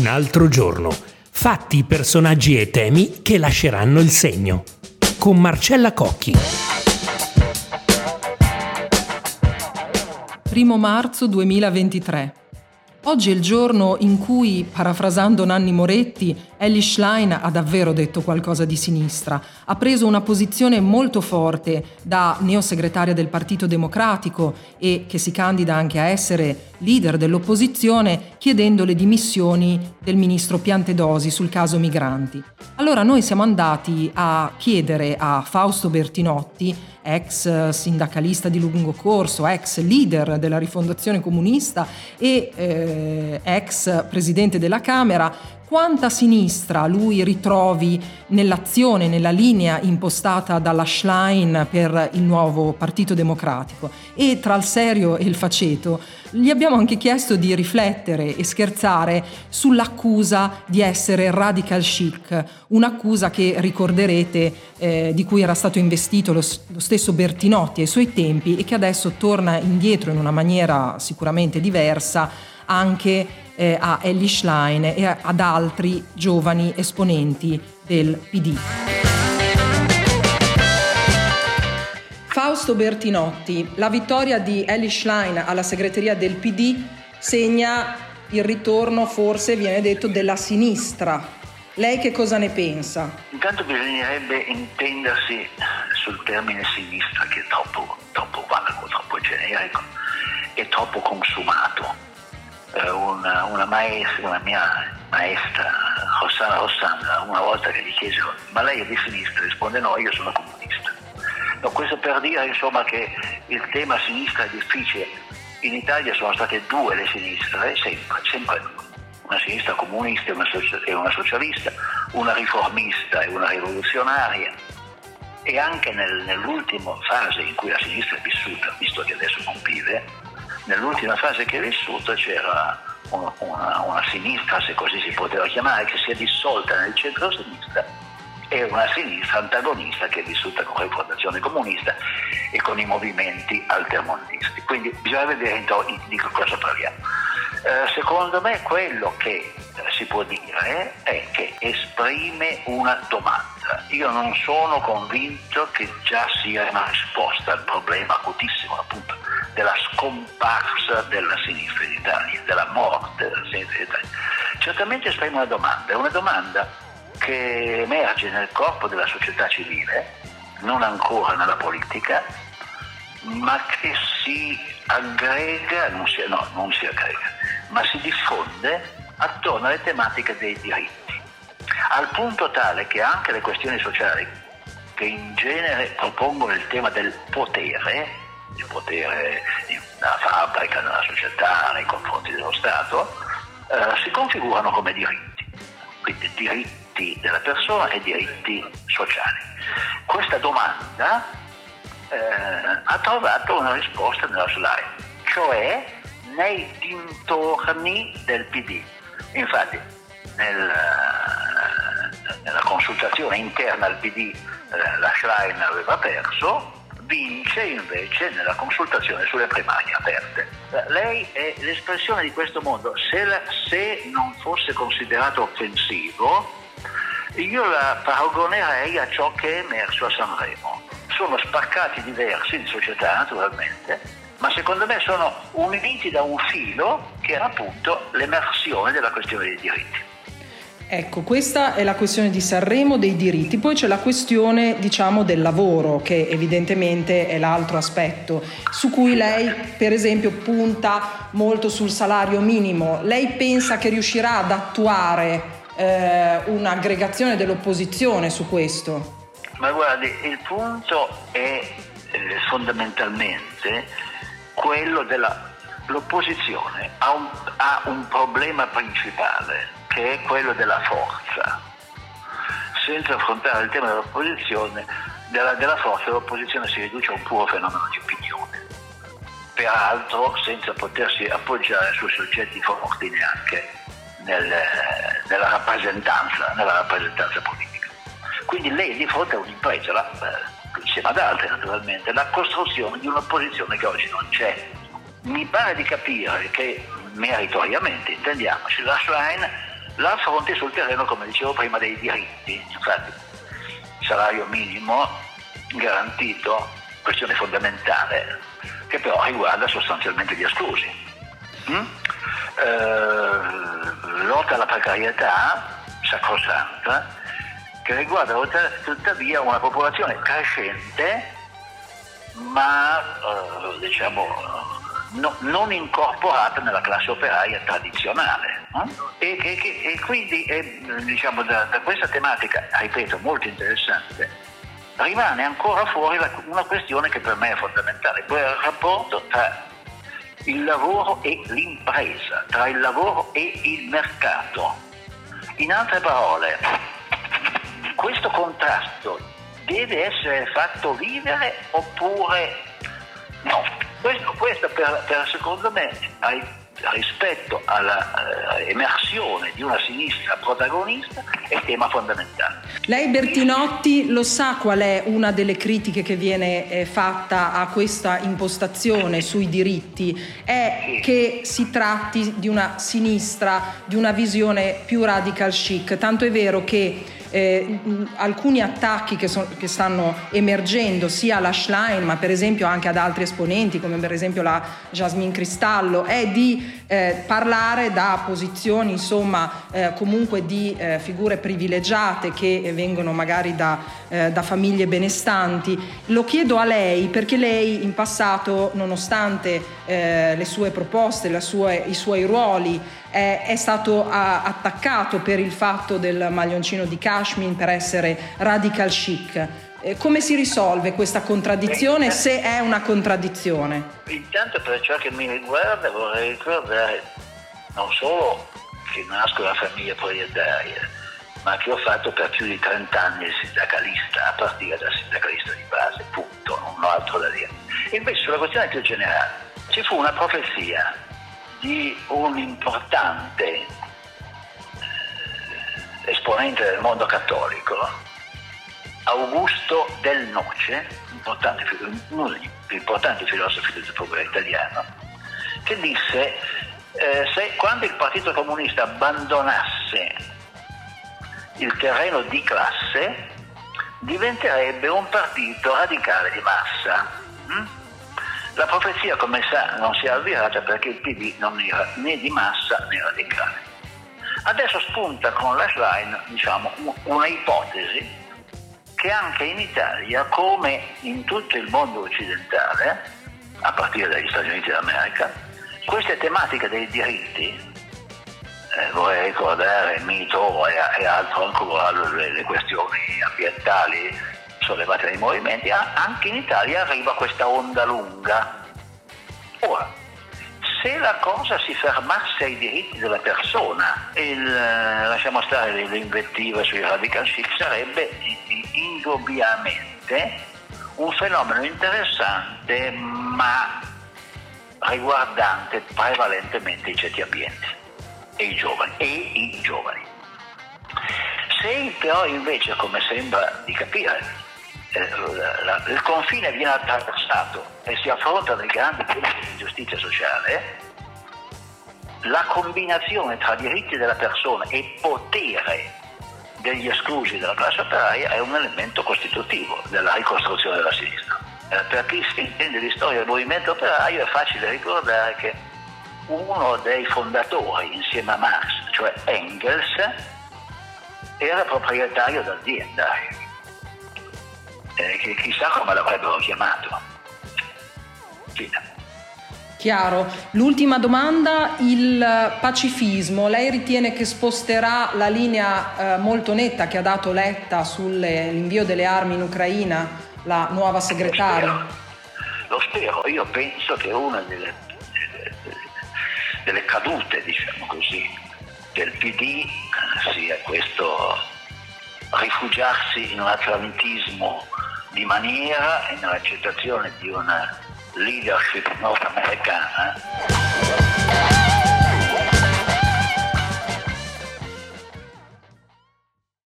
Un altro giorno. Fatti, personaggi e temi che lasceranno il segno. Con Marcella Cocchi. Primo marzo 2023. Oggi è il giorno in cui, parafrasando Nanni Moretti, Ellie Schlein ha davvero detto qualcosa di sinistra. Ha preso una posizione molto forte da neosegretaria del Partito Democratico e che si candida anche a essere leader dell'opposizione, chiedendo le dimissioni del ministro Piantedosi sul caso migranti. Allora noi siamo andati a chiedere a Fausto Bertinotti, ex sindacalista di lungo corso, ex leader della rifondazione comunista e eh, ex presidente della Camera, quanta sinistra lui ritrovi nell'azione, nella linea impostata dalla Schlein per il nuovo Partito Democratico. E tra il serio e il faceto gli abbiamo anche chiesto di riflettere e scherzare sull'accusa di essere radical chic, un'accusa che ricorderete eh, di cui era stato investito lo, lo stesso Bertinotti ai suoi tempi e che adesso torna indietro in una maniera sicuramente diversa anche eh, a Ellie Schlein e ad altri giovani esponenti del PD. Fausto Bertinotti, la vittoria di Ellie Schlein alla segreteria del PD segna il ritorno, forse viene detto, della sinistra. Lei che cosa ne pensa? Intanto bisognerebbe intendersi sul termine sinistra che è troppo, troppo vago, troppo generico e troppo consumato una, una, maestra, una mia maestra, Rossana Rossana, una volta che gli chiese ma lei è di sinistra? Risponde no, io sono comunista. No, questo per dire insomma che il tema sinistra è difficile. In Italia sono state due le sinistre, sempre, sempre una sinistra comunista e una socialista, una riformista e una rivoluzionaria. E anche nel, nell'ultima fase in cui la sinistra è vissuta, visto che adesso non vive, nell'ultima fase che è vissuto c'era una, una, una, sinistra, se così si poteva chiamare, che si è dissolta nel centro-sinistra e una sinistra antagonista che è vissuta con la rifondazione comunista e con i movimenti altermondisti. Quindi bisogna vedere di che cosa parliamo. Eh, secondo me quello che eh, si può dire è che esprime una domanda. Io non sono convinto che già sia una risposta al problema acutissimo appunto della scomparsa della sinistra in Italia, della morte della sinistra in Italia. Certamente esprime una domanda, è una domanda che emerge nel corpo della società civile, non ancora nella politica, ma che si aggrega, non si, no, non si aggrega, ma si diffonde attorno alle tematiche dei diritti, al punto tale che anche le questioni sociali che in genere propongono il tema del potere, il potere nella fabbrica, nella società, nei confronti dello Stato, eh, si configurano come diritti, quindi diritti della persona e diritti sociali. Questa domanda eh, ha trovato una risposta nella slide, cioè nei dintorni del PD. Infatti nel, nella consultazione interna al PD eh, la Schlein aveva perso, vince invece nella consultazione sulle primarie aperte. Lei è l'espressione di questo mondo, se, la, se non fosse considerato offensivo, io la paragonerei a ciò che è emerso a Sanremo. Sono spaccati diversi di società naturalmente, ma secondo me sono uniti da un filo che è appunto l'emersione della questione dei diritti. Ecco, questa è la questione di Sanremo, dei diritti, poi c'è la questione, diciamo, del lavoro, che evidentemente è l'altro aspetto, su cui lei, per esempio, punta molto sul salario minimo. Lei pensa che riuscirà ad attuare eh, un'aggregazione dell'opposizione su questo? Ma guardi, il punto è eh, fondamentalmente quello dell'opposizione ha un, ha un problema principale che è quello della forza. Senza affrontare il tema dell'opposizione, della, della forza, l'opposizione si riduce a un puro fenomeno di opinione. Peraltro senza potersi appoggiare su soggetti forti neanche nel, nella, rappresentanza, nella rappresentanza politica. Quindi lei è di fronte a un'impresa, la, eh, insieme ad altre naturalmente, la costruzione di un'opposizione che oggi non c'è. Mi pare di capire che meritoriamente, intendiamoci, la Schlein la affronti sul terreno, come dicevo prima, dei diritti. Infatti, salario minimo garantito, questione fondamentale, che però riguarda sostanzialmente gli esclusi. Mm? Eh, lotta alla precarietà sacrosanta che riguarda tuttavia una popolazione crescente ma eh, diciamo no, non incorporata nella classe operaia tradizionale. Eh? E, e, e, quindi eh, diciamo, da, da, questa tematica, ripeto, molto interessante, rimane ancora fuori la, una questione che per me è fondamentale, quel rapporto tra il lavoro e l'impresa, tra il lavoro e il mercato. In altre parole, questo contrasto deve essere fatto vivere oppure no? Questo, questo per, per, secondo me rispetto all'emersione eh, di una sinistra protagonista è tema fondamentale. Lei Bertinotti lo sa qual è una delle critiche che viene eh, fatta a questa impostazione sui diritti? È sì. che si tratti di una sinistra, di una visione più radical chic, tanto è vero che eh, alcuni attacchi che, so, che, stanno emergendo sia alla Schlein ma per esempio anche ad altri esponenti come per esempio la Jasmine Cristallo è di eh, parlare da posizioni insomma eh, comunque di eh, figure privilegiate che vengono magari da, eh, da, famiglie benestanti. Lo chiedo a lei perché lei in passato nonostante eh, le sue proposte, sue, i suoi ruoli è, è stato a, attaccato per il fatto del maglioncino di Kashmir per essere radical chic. Eh, come si risolve questa contraddizione, Beh, se è una contraddizione? Intanto per ciò che mi riguarda vorrei ricordare non solo che nasco da famiglia proprietaria, ma che ho fatto per più di 30 anni il sindacalista, a partire dal sindacalista di base, punto, non ho altro da dire. Invece sulla questione più generale, ci fu una profezia di un importante esponente del mondo cattolico, Augusto del Noce, uno degli più importanti filosofi del popolo italiano, che disse eh, se quando il Partito Comunista abbandonasse il terreno di classe diventerebbe un partito radicale di massa. Hm? La profezia, come sa, non si è avvirata perché il PD non era né di massa né radicale. Adesso spunta con la Schlein diciamo, una ipotesi che anche in Italia, come in tutto il mondo occidentale, a partire dagli Stati Uniti d'America, queste tematiche dei diritti, eh, vorrei ricordare mito e, e altro ancora, le, le questioni ambientali, sollevate dai movimenti, anche in Italia arriva questa onda lunga. Ora, se la cosa si fermasse ai diritti della persona, il, lasciamo stare le invettive sui radical chic, sarebbe indubbiamente un fenomeno interessante ma riguardante prevalentemente i ceti ambienti e i giovani. E i giovani. Se però invece, come sembra di capire, eh, il confine viene attraversato e si affronta dei grandi problemi di giustizia sociale, la combinazione tra diritti della persona e potere degli esclusi della classe operaia è un elemento costitutivo della ricostruzione della sinistra. Eh, per chi si intende di storia del movimento operaio è facile ricordare che uno dei fondatori insieme a Marx, cioè Engels, era proprietario d'azienda eh, che chissà come l'avrebbero chiamato. Fine. Chiaro. L'ultima domanda, il pacifismo. Lei ritiene che sposterà la linea eh, molto netta che ha dato Letta sull'invio delle armi in Ucraina, la nuova segretaria? Lo spero, Lo spero. io penso che una delle, delle cadute, diciamo così, del PD sia questo rifugiarsi in un atlantismo di maniera e nell'accettazione di una leadership nordamericana